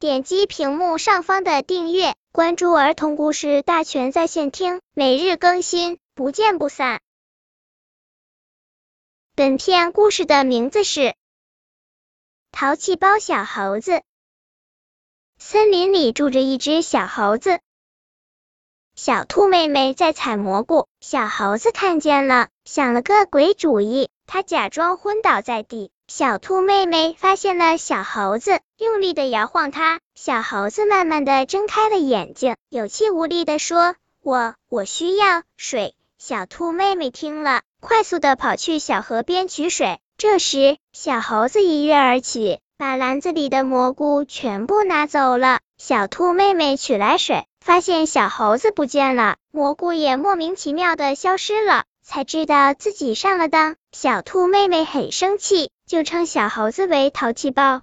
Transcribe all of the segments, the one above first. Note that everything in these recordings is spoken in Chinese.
点击屏幕上方的订阅，关注儿童故事大全在线听，每日更新，不见不散。本片故事的名字是《淘气包小猴子》。森林里住着一只小猴子，小兔妹妹在采蘑菇，小猴子看见了，想了个鬼主意，他假装昏倒在地。小兔妹妹发现了小猴子，用力的摇晃它。小猴子慢慢的睁开了眼睛，有气无力的说：“我我需要水。”小兔妹妹听了，快速的跑去小河边取水。这时，小猴子一跃而起，把篮子里的蘑菇全部拿走了。小兔妹妹取来水，发现小猴子不见了，蘑菇也莫名其妙的消失了。才知道自己上了当，小兔妹妹很生气，就称小猴子为淘气包。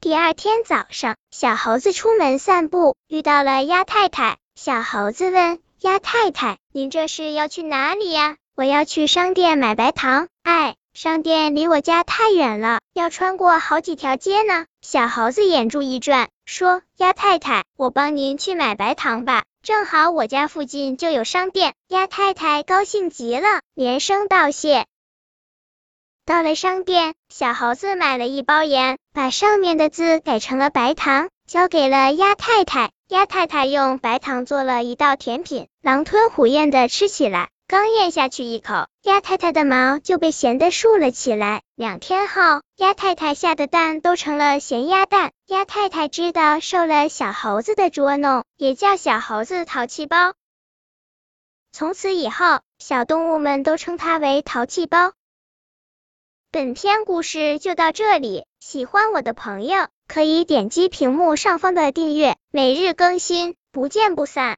第二天早上，小猴子出门散步，遇到了鸭太太。小猴子问鸭太太：“您这是要去哪里呀？”“我要去商店买白糖。”“哎，商店离我家太远了，要穿过好几条街呢。”小猴子眼珠一转，说：“鸭太太，我帮您去买白糖吧。”正好我家附近就有商店，鸭太太高兴极了，连声道谢。到了商店，小猴子买了一包盐，把上面的字改成了白糖，交给了鸭太太。鸭太太用白糖做了一道甜品，狼吞虎咽的吃起来。刚咽下去一口，鸭太太的毛就被咸的竖了起来。两天后，鸭太太下的蛋都成了咸鸭蛋。鸭太太知道受了小猴子的捉弄，也叫小猴子淘气包。从此以后，小动物们都称它为淘气包。本篇故事就到这里，喜欢我的朋友可以点击屏幕上方的订阅，每日更新，不见不散。